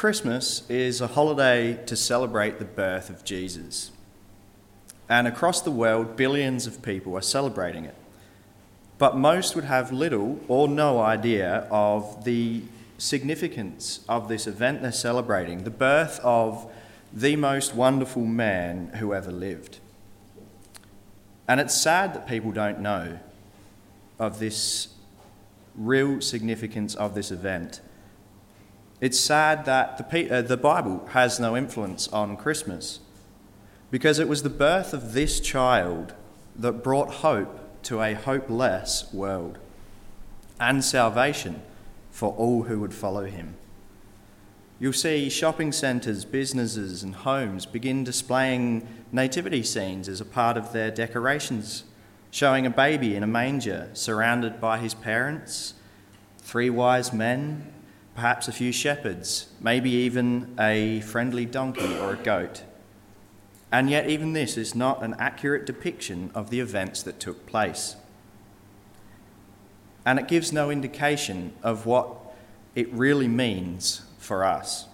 Christmas is a holiday to celebrate the birth of Jesus. And across the world, billions of people are celebrating it. But most would have little or no idea of the significance of this event they're celebrating the birth of the most wonderful man who ever lived. And it's sad that people don't know of this real significance of this event. It's sad that the, uh, the Bible has no influence on Christmas because it was the birth of this child that brought hope to a hopeless world and salvation for all who would follow him. You'll see shopping centres, businesses, and homes begin displaying nativity scenes as a part of their decorations, showing a baby in a manger surrounded by his parents, three wise men, perhaps a few shepherds, maybe even a friendly donkey or a goat. And yet, even this is not an accurate depiction of the events that took place. And it gives no indication of what it really means for us.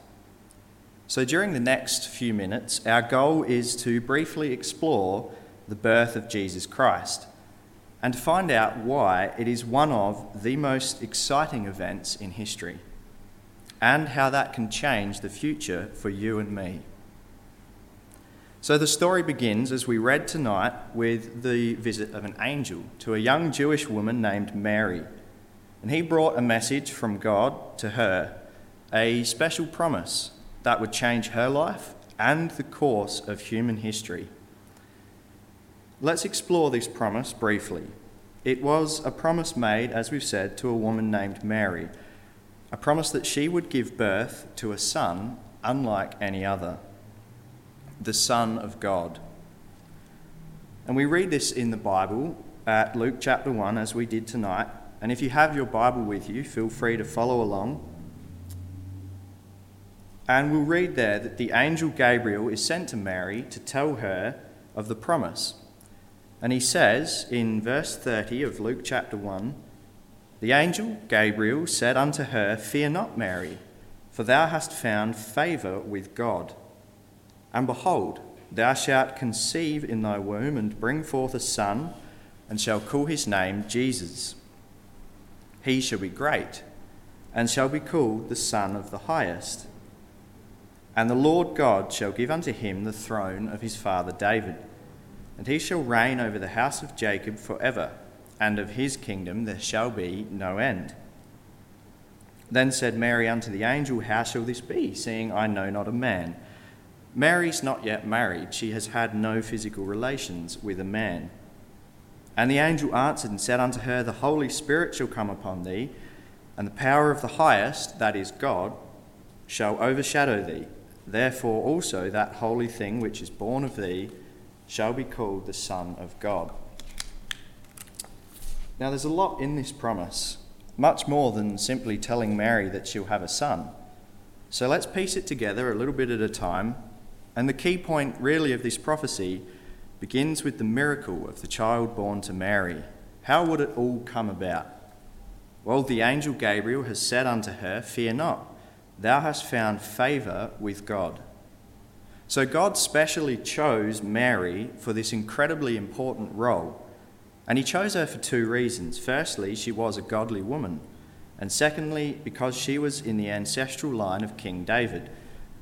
So, during the next few minutes, our goal is to briefly explore the birth of Jesus Christ and to find out why it is one of the most exciting events in history and how that can change the future for you and me. So the story begins, as we read tonight, with the visit of an angel to a young Jewish woman named Mary. And he brought a message from God to her, a special promise that would change her life and the course of human history. Let's explore this promise briefly. It was a promise made, as we've said, to a woman named Mary a promise that she would give birth to a son unlike any other, the Son of God. And we read this in the Bible at Luke chapter 1, as we did tonight. And if you have your Bible with you, feel free to follow along. And we'll read there that the angel Gabriel is sent to Mary to tell her of the promise. And he says in verse 30 of Luke chapter 1 the angel Gabriel said unto her, Fear not, Mary, for thou hast found favour with God. And behold, thou shalt conceive in thy womb and bring forth a son, and shall call his name Jesus. He shall be great, and shall be called the Son of the Highest. And the Lord God shall give unto him the throne of his father David, and he shall reign over the house of Jacob for ever and of his kingdom there shall be no end. Then said Mary unto the angel, How shall this be, seeing I know not a man? Mary's not yet married, she has had no physical relations with a man. And the angel answered and said unto her, The Holy Spirit shall come upon thee, and the power of the highest, that is God, shall overshadow thee. Therefore also that holy thing which is born of thee shall be called the Son of God. Now, there's a lot in this promise, much more than simply telling Mary that she'll have a son. So let's piece it together a little bit at a time. And the key point, really, of this prophecy begins with the miracle of the child born to Mary. How would it all come about? Well, the angel Gabriel has said unto her, Fear not, thou hast found favour with God. So God specially chose Mary for this incredibly important role and he chose her for two reasons. Firstly, she was a godly woman, and secondly, because she was in the ancestral line of King David,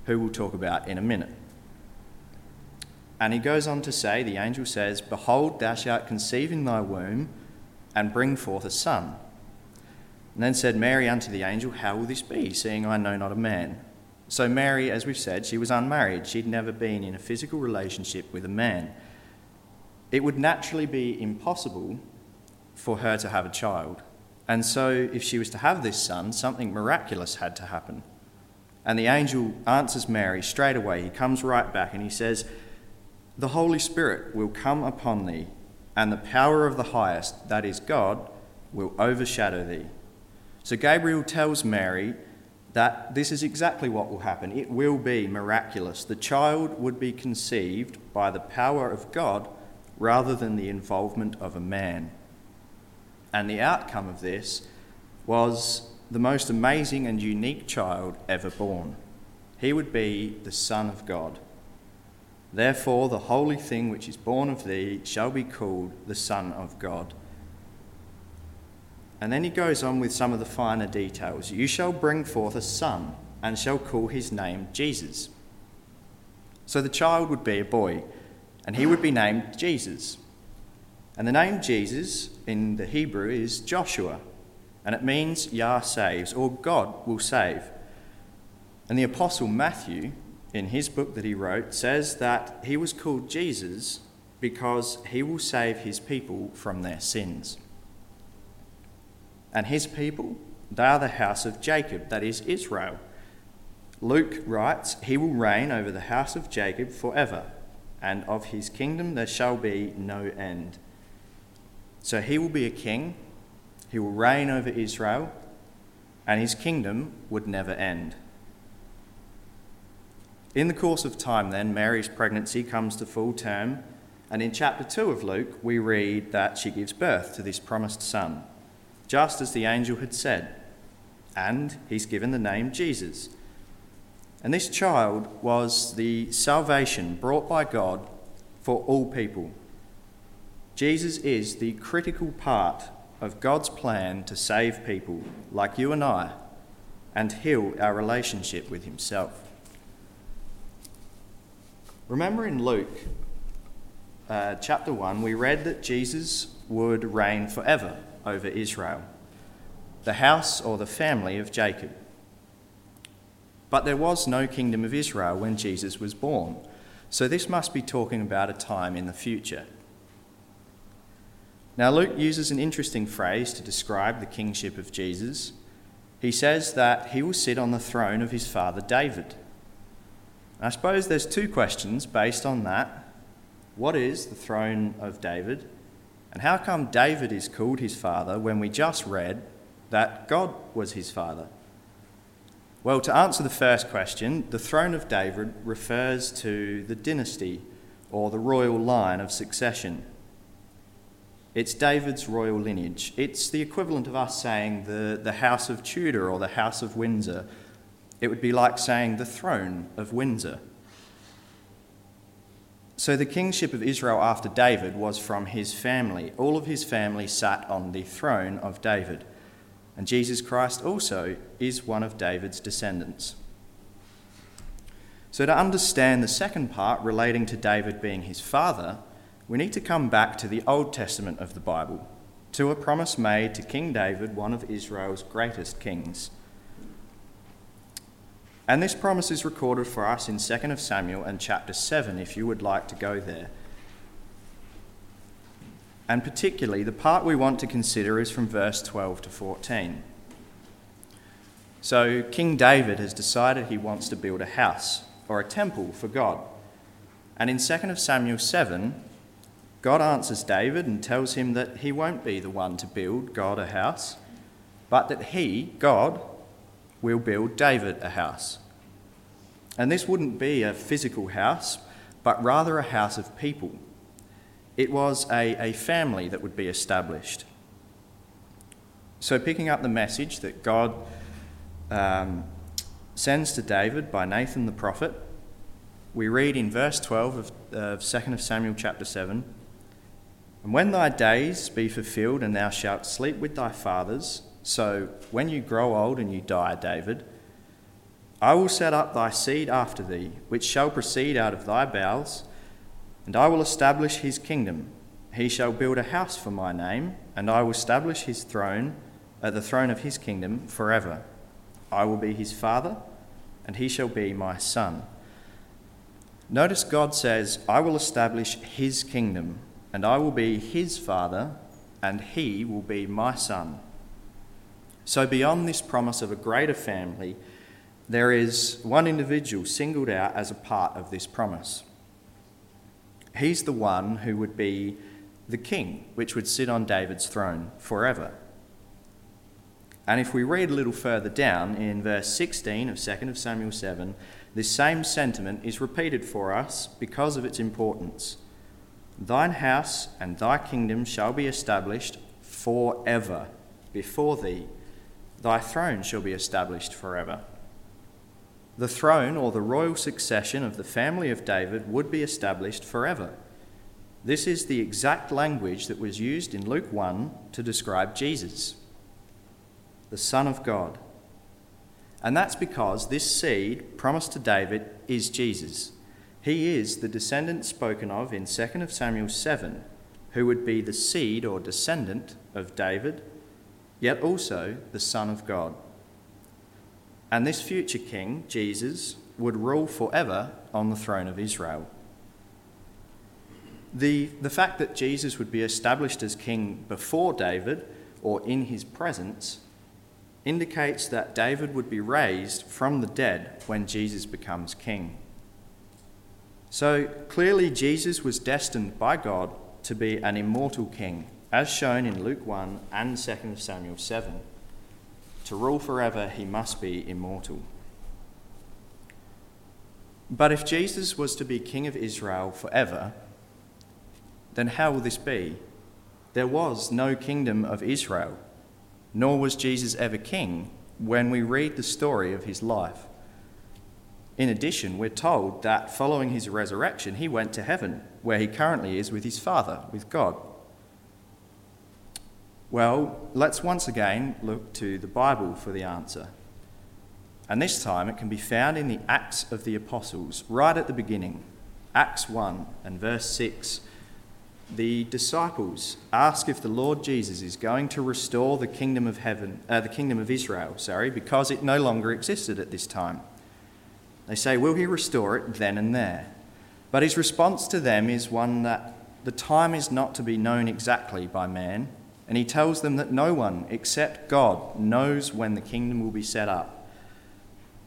who we'll talk about in a minute. And he goes on to say, the angel says, Behold, thou shalt conceive in thy womb and bring forth a son. And then said Mary unto the angel, How will this be, seeing I know not a man? So, Mary, as we've said, she was unmarried. She'd never been in a physical relationship with a man it would naturally be impossible for her to have a child. And so, if she was to have this son, something miraculous had to happen. And the angel answers Mary straight away. He comes right back and he says, The Holy Spirit will come upon thee, and the power of the highest, that is God, will overshadow thee. So Gabriel tells Mary that this is exactly what will happen. It will be miraculous. The child would be conceived by the power of God rather than the involvement of a man. And the outcome of this was the most amazing and unique child ever born. he would be the Son of God. Therefore, the holy thing which is born of thee shall be called the Son of God. And then he goes on with some of the finer details. You shall bring forth a son, and shall call his name Jesus. So the child would be a boy, and he would be named Jesus. And the name Jesus in the Hebrew is Joshua, and it means Yah saves, or God will save. And the Apostle Matthew, in his book that he wrote, says that he was called Jesus because he will save his people from their sins. And his people, they are the house of Jacob, that is Israel. Luke writes, He will reign over the house of Jacob forever, and of his kingdom there shall be no end. So he will be a king, he will reign over Israel, and his kingdom would never end. In the course of time, then, Mary's pregnancy comes to full term, and in chapter 2 of Luke, we read that she gives birth to this promised son, just as the angel had said, and he's given the name Jesus. And this child was the salvation brought by God for all people. Jesus is the critical part of God's plan to save people like you and I and heal our relationship with Himself. Remember in Luke uh, chapter 1, we read that Jesus would reign forever over Israel, the house or the family of Jacob. But there was no kingdom of Israel when Jesus was born, so this must be talking about a time in the future. Now, Luke uses an interesting phrase to describe the kingship of Jesus. He says that he will sit on the throne of his father David. I suppose there's two questions based on that. What is the throne of David? And how come David is called his father when we just read that God was his father? Well, to answer the first question, the throne of David refers to the dynasty or the royal line of succession. It's David's royal lineage. It's the equivalent of us saying the, the House of Tudor or the House of Windsor it would be like saying the throne of Windsor. So the kingship of Israel after David was from his family. All of his family sat on the throne of David. And Jesus Christ also is one of David's descendants. So, to understand the second part relating to David being his father, we need to come back to the Old Testament of the Bible, to a promise made to King David, one of Israel's greatest kings. And this promise is recorded for us in 2 Samuel and chapter 7, if you would like to go there. And particularly, the part we want to consider is from verse 12 to 14. So, King David has decided he wants to build a house or a temple for God. And in 2 Samuel 7, God answers David and tells him that he won't be the one to build God a house, but that he, God, will build David a house. And this wouldn't be a physical house, but rather a house of people. It was a, a family that would be established. So, picking up the message that God um, sends to David by Nathan the prophet, we read in verse 12 of, of 2 Samuel chapter 7 And when thy days be fulfilled, and thou shalt sleep with thy fathers, so when you grow old and you die, David, I will set up thy seed after thee, which shall proceed out of thy bowels, and I will establish his kingdom. He shall build a house for my name, and I will establish his throne, at the throne of his kingdom, forever. I will be his father, and he shall be my son. Notice God says, I will establish his kingdom, and I will be his father, and he will be my son. So, beyond this promise of a greater family, there is one individual singled out as a part of this promise. He's the one who would be the king, which would sit on David's throne forever. And if we read a little further down in verse 16 of 2 Samuel 7, this same sentiment is repeated for us because of its importance. Thine house and thy kingdom shall be established forever before thee thy throne shall be established forever. The throne or the royal succession of the family of David would be established forever. This is the exact language that was used in Luke 1 to describe Jesus, the Son of God. And that's because this seed promised to David is Jesus. He is the descendant spoken of in 2 Samuel 7, who would be the seed or descendant of David, yet also the Son of God. And this future king, Jesus, would rule forever on the throne of Israel. The, the fact that Jesus would be established as king before David or in his presence indicates that David would be raised from the dead when Jesus becomes king. So clearly, Jesus was destined by God to be an immortal king, as shown in Luke 1 and 2 Samuel 7. To rule forever, he must be immortal. But if Jesus was to be king of Israel forever, then how will this be? There was no kingdom of Israel, nor was Jesus ever king when we read the story of his life. In addition, we're told that following his resurrection, he went to heaven, where he currently is with his Father, with God. Well, let's once again look to the Bible for the answer. And this time it can be found in the Acts of the Apostles, right at the beginning. Acts 1 and verse 6. The disciples ask if the Lord Jesus is going to restore the kingdom of heaven, uh, the kingdom of Israel, sorry, because it no longer existed at this time. They say, Will he restore it then and there? But his response to them is one that the time is not to be known exactly by man and he tells them that no one except God knows when the kingdom will be set up.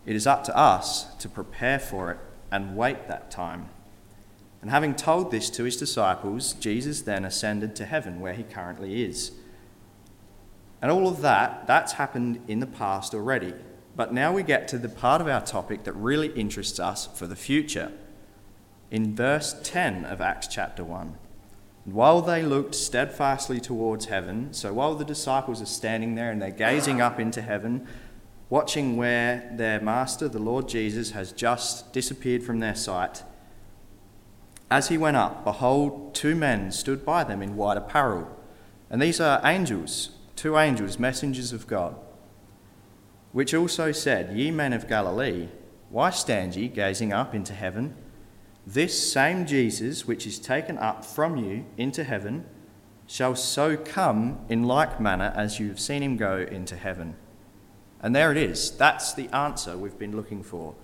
It is up to us to prepare for it and wait that time. And having told this to his disciples, Jesus then ascended to heaven where he currently is. And all of that, that's happened in the past already. But now we get to the part of our topic that really interests us for the future. In verse 10 of Acts chapter 1. And while they looked steadfastly towards heaven, so while the disciples are standing there and they're gazing up into heaven, watching where their master, the Lord Jesus, has just disappeared from their sight, as he went up, behold, two men stood by them in white apparel. And these are angels, two angels, messengers of God, which also said, Ye men of Galilee, why stand ye gazing up into heaven? This same Jesus, which is taken up from you into heaven, shall so come in like manner as you have seen him go into heaven. And there it is. That's the answer we've been looking for.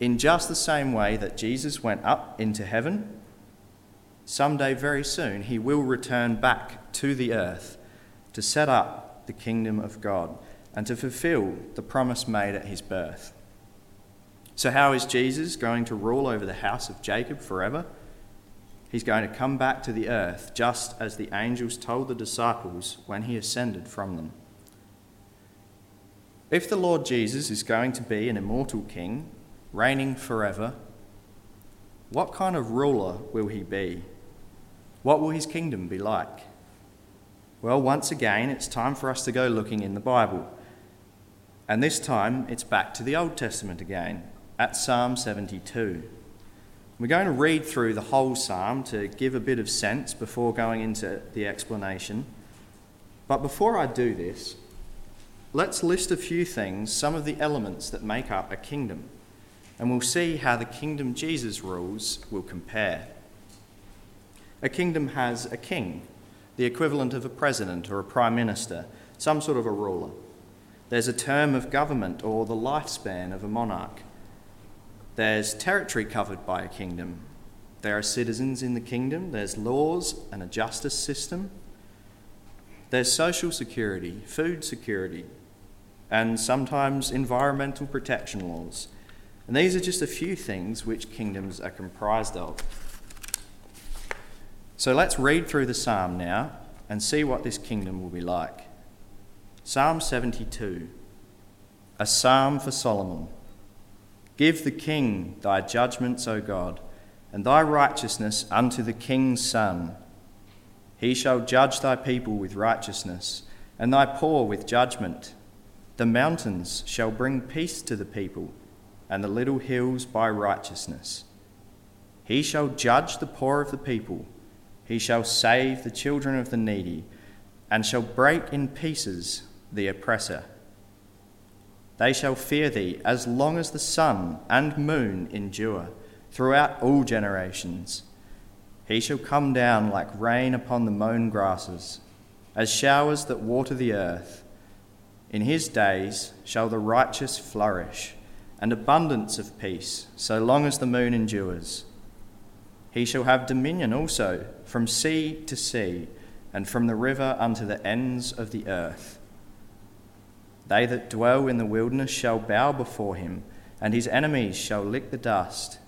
In just the same way that Jesus went up into heaven, someday very soon he will return back to the earth to set up the kingdom of God and to fulfill the promise made at his birth. So, how is Jesus going to rule over the house of Jacob forever? He's going to come back to the earth just as the angels told the disciples when he ascended from them. If the Lord Jesus is going to be an immortal king, reigning forever, what kind of ruler will he be? What will his kingdom be like? Well, once again, it's time for us to go looking in the Bible. And this time, it's back to the Old Testament again at Psalm 72. We're going to read through the whole psalm to give a bit of sense before going into the explanation. But before I do this, let's list a few things, some of the elements that make up a kingdom, and we'll see how the kingdom Jesus rules will compare. A kingdom has a king, the equivalent of a president or a prime minister, some sort of a ruler. There's a term of government or the lifespan of a monarch. There's territory covered by a kingdom. There are citizens in the kingdom. There's laws and a justice system. There's social security, food security, and sometimes environmental protection laws. And these are just a few things which kingdoms are comprised of. So let's read through the psalm now and see what this kingdom will be like. Psalm 72, a psalm for Solomon. Give the king thy judgments, O God, and thy righteousness unto the king's son. He shall judge thy people with righteousness, and thy poor with judgment. The mountains shall bring peace to the people, and the little hills by righteousness. He shall judge the poor of the people, he shall save the children of the needy, and shall break in pieces the oppressor. They shall fear thee as long as the sun and moon endure, throughout all generations. He shall come down like rain upon the mown grasses, as showers that water the earth. In his days shall the righteous flourish, and abundance of peace, so long as the moon endures. He shall have dominion also from sea to sea, and from the river unto the ends of the earth. They that dwell in the wilderness shall bow before him, and his enemies shall lick the dust.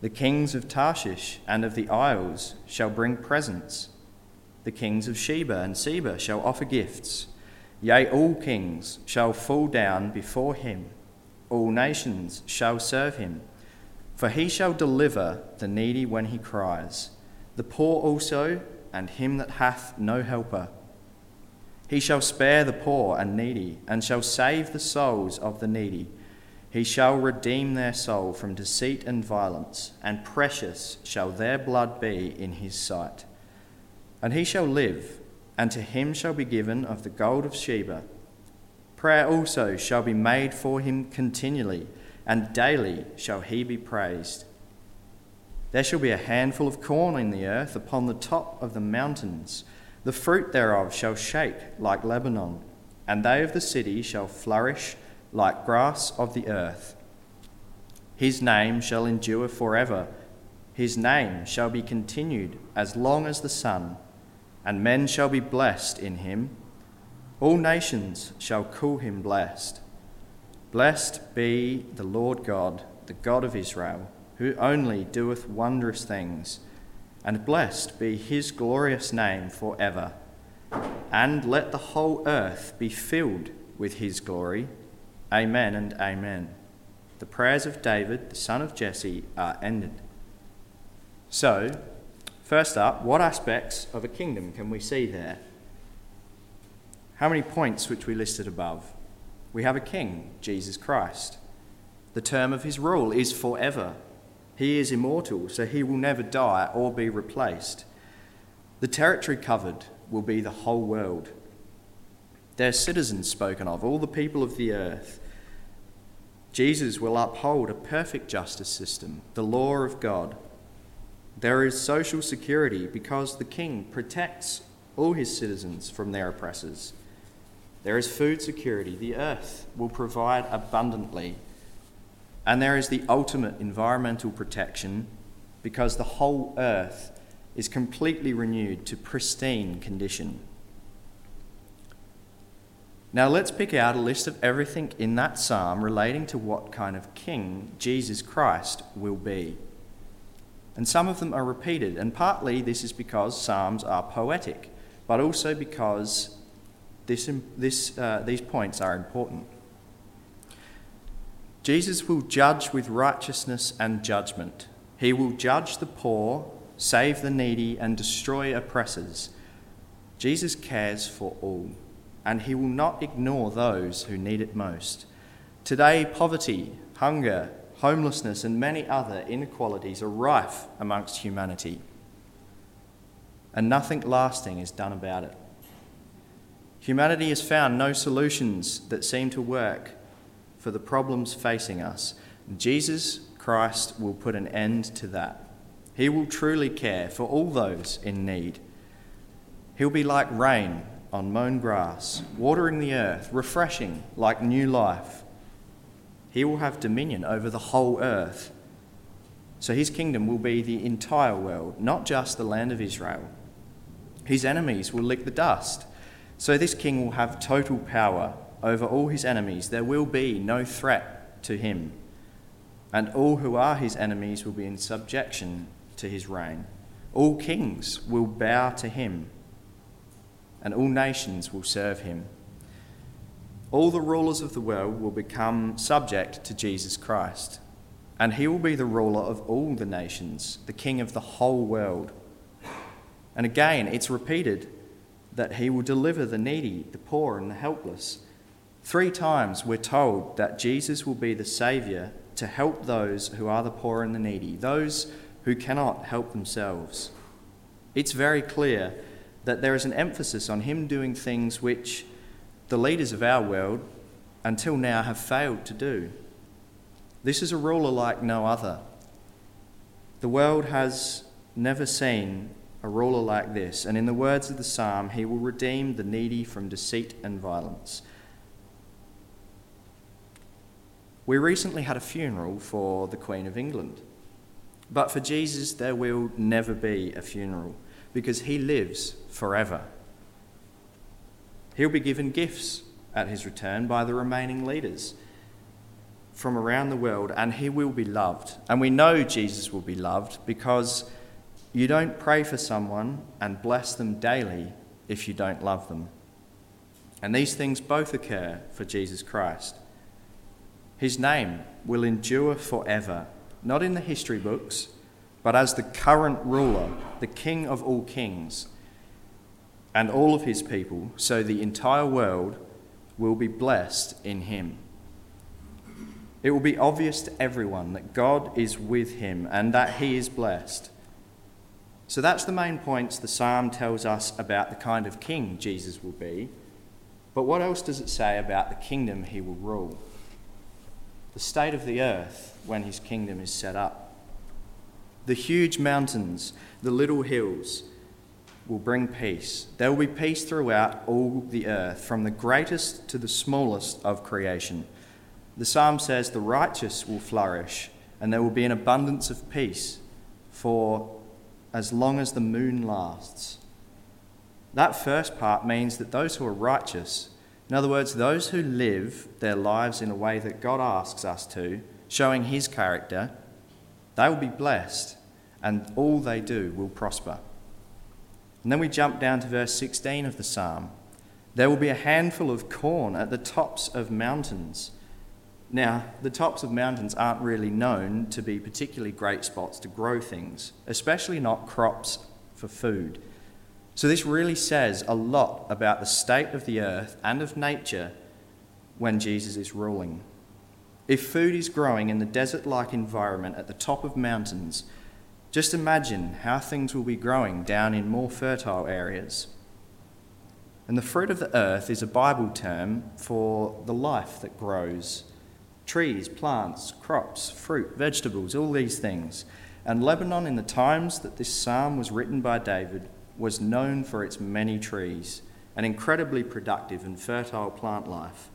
The kings of Tarshish and of the isles shall bring presents. The kings of Sheba and Seba shall offer gifts. Yea, all kings shall fall down before him. All nations shall serve him. For he shall deliver the needy when he cries, the poor also, and him that hath no helper. He shall spare the poor and needy, and shall save the souls of the needy. He shall redeem their soul from deceit and violence, and precious shall their blood be in his sight. And he shall live, and to him shall be given of the gold of Sheba. Prayer also shall be made for him continually, and daily shall he be praised. There shall be a handful of corn in the earth upon the top of the mountains. The fruit thereof shall shake like Lebanon, and they of the city shall flourish like grass of the earth. His name shall endure forever. His name shall be continued as long as the sun, and men shall be blessed in him. All nations shall call him blessed. Blessed be the Lord God, the God of Israel, who only doeth wondrous things, and blessed be his glorious name for ever. And let the whole earth be filled with his glory. Amen and amen. The prayers of David, the son of Jesse, are ended. So, first up, what aspects of a kingdom can we see there? How many points which we listed above? We have a king, Jesus Christ. The term of his rule is forever. He is immortal, so he will never die or be replaced. The territory covered will be the whole world. Their citizens spoken of, all the people of the earth. Jesus will uphold a perfect justice system, the law of God. There is social security because the king protects all his citizens from their oppressors. There is food security, the earth will provide abundantly. And there is the ultimate environmental protection because the whole earth is completely renewed to pristine condition. Now let's pick out a list of everything in that psalm relating to what kind of king Jesus Christ will be. And some of them are repeated, and partly this is because psalms are poetic, but also because this, this, uh, these points are important. Jesus will judge with righteousness and judgment. He will judge the poor, save the needy, and destroy oppressors. Jesus cares for all and he will not ignore those who need it most. Today, poverty, hunger, homelessness, and many other inequalities are rife amongst humanity, and nothing lasting is done about it. Humanity has found no solutions that seem to work for the problems facing us. Jesus Christ will put an end to that. He will truly care for all those in need. He'll be like rain on mown grass, watering the earth, refreshing like new life. He will have dominion over the whole earth. So his kingdom will be the entire world, not just the land of Israel. His enemies will lick the dust. So this king will have total power over all his enemies. There will be no threat to him. And all who are his enemies will be in subjection to his reign. All kings will bow to him and all nations will serve him. All the rulers of the world will become subject to Jesus Christ, and he will be the ruler of all the nations, the king of the whole world. And again, it's repeated that he will deliver the needy, the poor, and the helpless. Three times we're told that Jesus will be the Saviour to help those who are the poor and the needy, those who cannot help themselves. It's very clear that there is an emphasis on him doing things which the leaders of our world until now have failed to do. This is a ruler like no other. The world has never seen a ruler like this, and in the words of the psalm, he will redeem the needy from deceit and violence. We recently had a funeral for the Queen of England. But for Jesus, there will never be a funeral because he lives forever. He'll be given gifts at his return by the remaining leaders from around the world, and he will be loved. And we know Jesus will be loved because you don't pray for someone and bless them daily if you don't love them. And these things both occur for Jesus Christ. His name will endure forever, not in the history books, but as the current ruler, the King of all kings, and all of his people, so the entire world will be blessed in him. It will be obvious to everyone that God is with him and that he is blessed. So that's the main points the psalm tells us about the kind of king Jesus will be. But what else does it say about the kingdom he will rule? The state of the earth when his kingdom is set up. The huge mountains, the little hills, will bring peace. There will be peace throughout all the earth, from the greatest to the smallest of creation. The psalm says, The righteous will flourish, and there will be an abundance of peace for as long as the moon lasts. That first part means that those who are righteous in other words, those who live their lives in a way that God asks us to, showing His character, they will be blessed and all they do will prosper. And then we jump down to verse 16 of the psalm. There will be a handful of corn at the tops of mountains. Now, the tops of mountains aren't really known to be particularly great spots to grow things, especially not crops for food. So, this really says a lot about the state of the earth and of nature when Jesus is ruling. If food is growing in the desert like environment at the top of mountains, just imagine how things will be growing down in more fertile areas. And the fruit of the earth is a Bible term for the life that grows trees, plants, crops, fruit, vegetables, all these things. And Lebanon, in the times that this psalm was written by David, was known for its many trees, an incredibly productive and fertile plant life.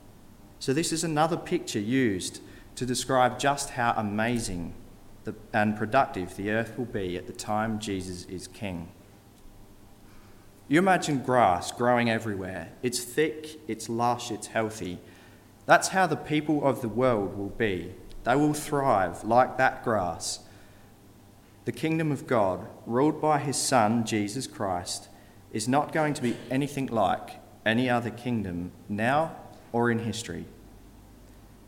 So, this is another picture used to describe just how amazing and productive the earth will be at the time Jesus is king. You imagine grass growing everywhere. It's thick, it's lush, it's healthy. That's how the people of the world will be. They will thrive like that grass the kingdom of God, ruled by his Son, Jesus Christ, is not going to be anything like any other kingdom now or in history.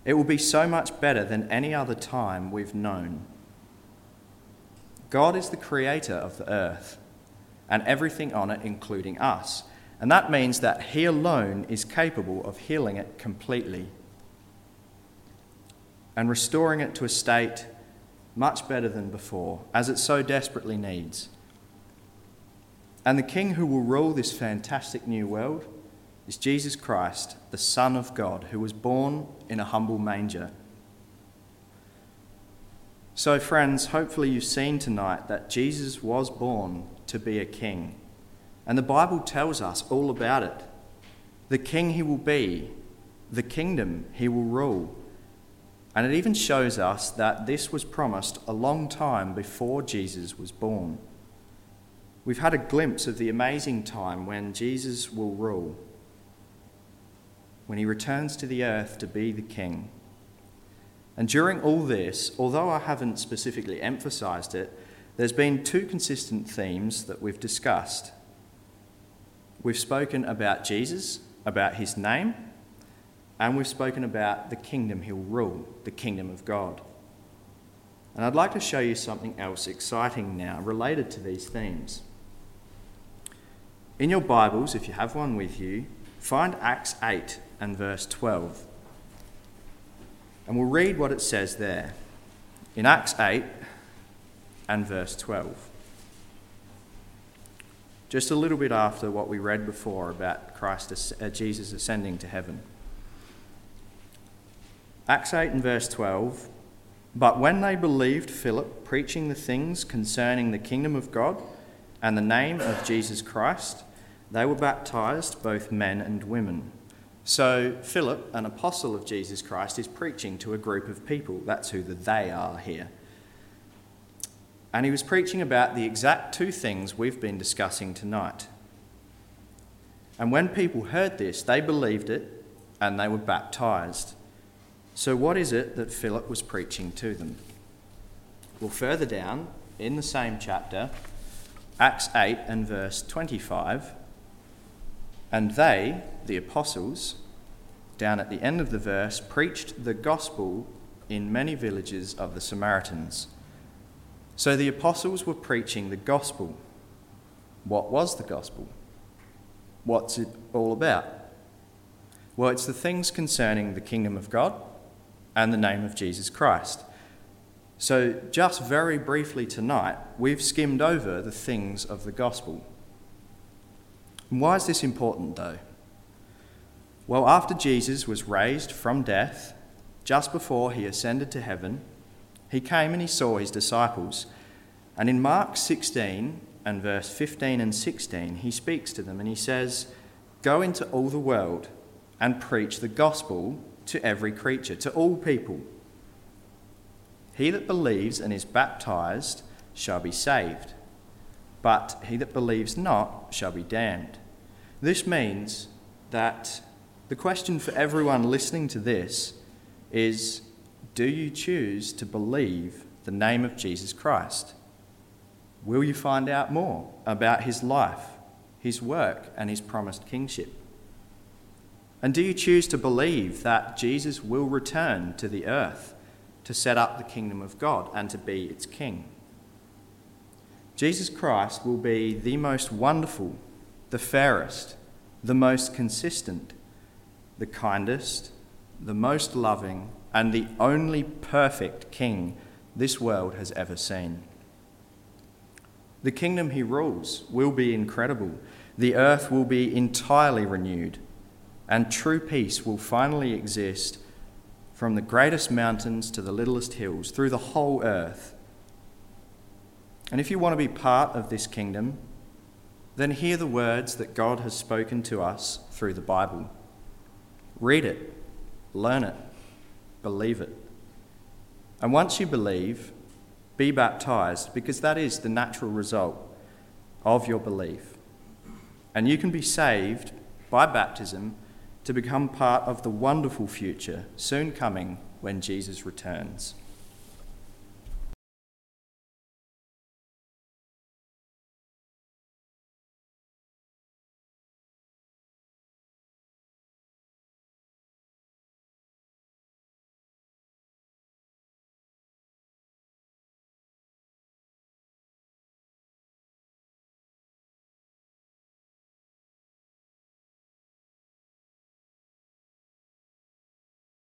It will be so much better than any other time we've known. God is the creator of the earth and everything on it, including us. And that means that He alone is capable of healing it completely and restoring it to a state much better than before, as it so desperately needs. And the King who will rule this fantastic new world is Jesus Christ, the Son of God, who was born in a humble manger. So, friends, hopefully you've seen tonight that Jesus was born to be a king. And the Bible tells us all about it. The king he will be, the kingdom he will rule. And it even shows us that this was promised a long time before Jesus was born. We've had a glimpse of the amazing time when Jesus will rule, when he returns to the earth to be the king. And during all this, although I haven't specifically emphasized it, there's been two consistent themes that we've discussed. We've spoken about Jesus, about his name, and we've spoken about the kingdom he'll rule, the kingdom of God. And I'd like to show you something else exciting now related to these themes. In your Bibles, if you have one with you, find Acts 8 and verse 12. And we'll read what it says there. in Acts 8 and verse 12. Just a little bit after what we read before about Christ, uh, Jesus ascending to heaven. Acts 8 and verse 12. But when they believed Philip preaching the things concerning the kingdom of God and the name of Jesus Christ, they were baptized, both men and women. So, Philip, an apostle of Jesus Christ, is preaching to a group of people. That's who the they are here. And he was preaching about the exact two things we've been discussing tonight. And when people heard this, they believed it and they were baptized. So, what is it that Philip was preaching to them? Well, further down in the same chapter, Acts 8 and verse 25, and they, the apostles, down at the end of the verse, preached the gospel in many villages of the Samaritans. So the apostles were preaching the gospel. What was the gospel? What's it all about? Well, it's the things concerning the kingdom of God and the name of Jesus Christ. So, just very briefly tonight, we've skimmed over the things of the gospel. And why is this important, though? Well, after Jesus was raised from death, just before he ascended to heaven, he came and he saw his disciples. And in Mark 16 and verse 15 and 16, he speaks to them and he says, Go into all the world and preach the gospel to every creature, to all people. He that believes and is baptized shall be saved, but he that believes not shall be damned. This means that the question for everyone listening to this is do you choose to believe the name of Jesus Christ? Will you find out more about his life, his work, and his promised kingship? And do you choose to believe that Jesus will return to the earth to set up the kingdom of God and to be its king? Jesus Christ will be the most wonderful, the fairest, the most consistent, the kindest, the most loving, and the only perfect king this world has ever seen. The kingdom he rules will be incredible. The earth will be entirely renewed, and true peace will finally exist from the greatest mountains to the littlest hills through the whole earth. And if you want to be part of this kingdom, then hear the words that God has spoken to us through the Bible. Read it, learn it, believe it. And once you believe, be baptized because that is the natural result of your belief. And you can be saved by baptism to become part of the wonderful future soon coming when Jesus returns.